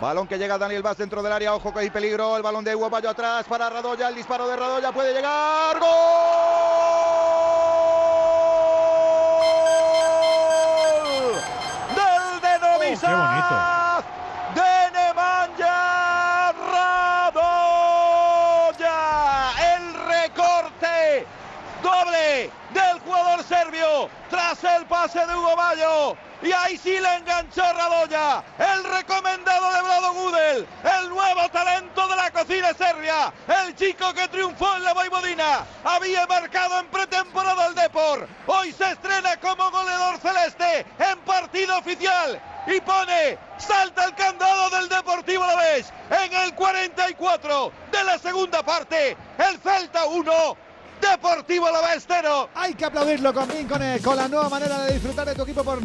Balón que llega Daniel Vaz dentro del área, ojo que hay peligro, el balón de Hugo Bayo atrás para Radoya, el disparo de Radoya puede llegar, ¡gol! Del de Novisat, qué bonito. de Nemanja Radoya, el recorte doble del jugador serbio tras el pase de Hugo Bayo. Y ahí sí le enganchó Radoya, el recomendado de El nuevo talento de la cocina serbia, el chico que triunfó en la Voivodina, había marcado en pretemporada el Depor, hoy se estrena como goleador celeste en partido oficial y pone, salta el candado del Deportivo Alavés en el 44 de la segunda parte, el Celta 1, Deportivo 0. Hay que aplaudirlo con, con, con la nueva manera de disfrutar de tu equipo por